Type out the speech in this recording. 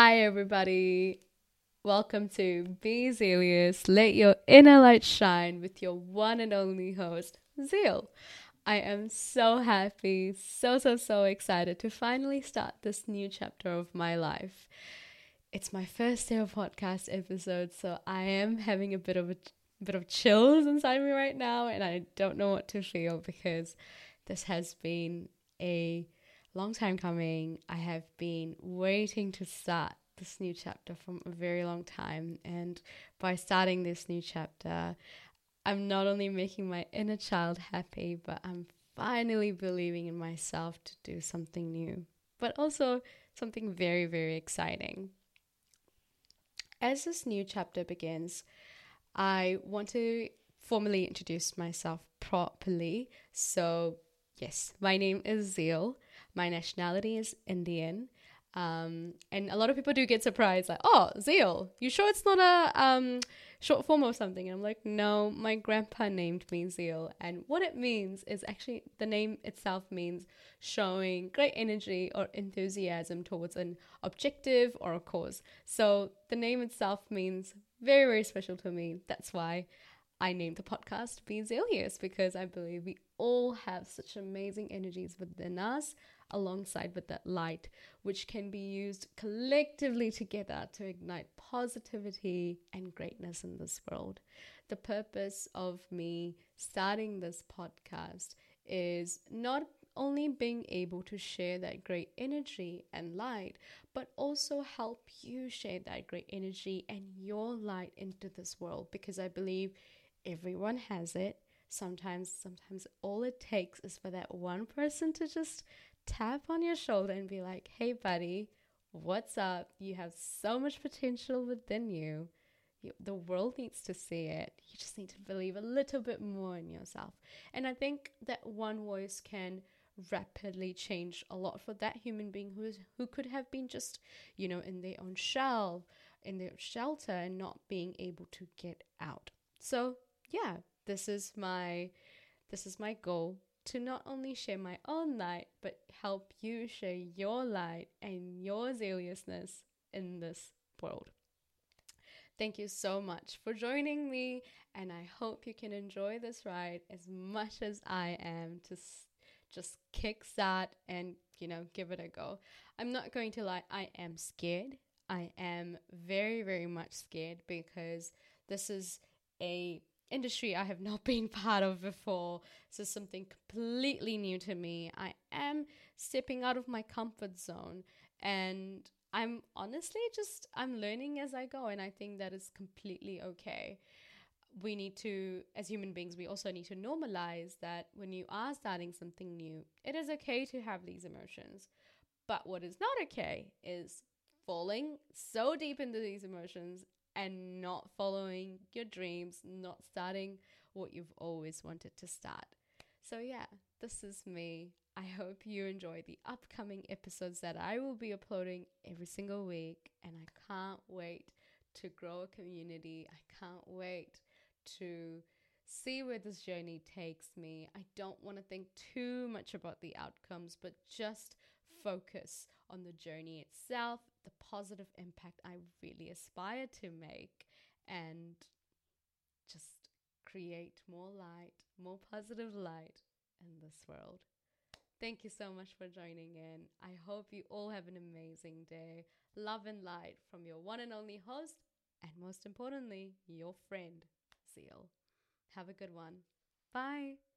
Hi, everybody. Welcome to Be Zealous. Let your inner light shine with your one and only host, Zeal. I am so happy, so, so, so excited to finally start this new chapter of my life. It's my first ever podcast episode, so I am having a bit of a bit of chills inside me right now, and I don't know what to feel because this has been a long time coming. I have been waiting to start this new chapter from a very long time, and by starting this new chapter, I'm not only making my inner child happy, but I'm finally believing in myself to do something new, but also something very, very exciting. As this new chapter begins, I want to formally introduce myself properly. So, yes, my name is Zeal. My nationality is Indian. Um, and a lot of people do get surprised, like, oh, Zeal, you sure it's not a um, short form of something? And I'm like, no, my grandpa named me Zeal. And what it means is actually the name itself means showing great energy or enthusiasm towards an objective or a cause. So the name itself means very, very special to me. That's why I named the podcast Be Zealous because I believe we all have such amazing energies within us alongside with that light, which can be used collectively together to ignite positivity and greatness in this world. The purpose of me starting this podcast is not only being able to share that great energy and light, but also help you share that great energy and your light into this world because I believe everyone has it. Sometimes, sometimes all it takes is for that one person to just tap on your shoulder and be like, hey, buddy, what's up? You have so much potential within you. The world needs to see it. You just need to believe a little bit more in yourself. And I think that one voice can rapidly change a lot for that human being who is who could have been just you know in their own shell in their shelter and not being able to get out so yeah this is my this is my goal to not only share my own light, but help you share your light and your zealousness in this world. Thank you so much for joining me, and I hope you can enjoy this ride as much as I am to just kickstart and you know give it a go. I'm not going to lie, I am scared. I am very, very much scared because this is a industry I have not been part of before. So something completely new to me. I am stepping out of my comfort zone and I'm honestly just I'm learning as I go and I think that is completely okay. We need to as human beings we also need to normalize that when you are starting something new, it is okay to have these emotions. But what is not okay is falling so deep into these emotions and not following your dreams, not starting what you've always wanted to start. So, yeah, this is me. I hope you enjoy the upcoming episodes that I will be uploading every single week, and I can't wait to grow a community. I can't wait to see where this journey takes me. I don't want to think too much about the outcomes, but just focus on the journey itself, positive impact I really aspire to make, and just create more light, more positive light in this world. Thank you so much for joining in. I hope you all have an amazing day. Love and light from your one and only host, and most importantly, your friend, Zeal. Have a good one. Bye.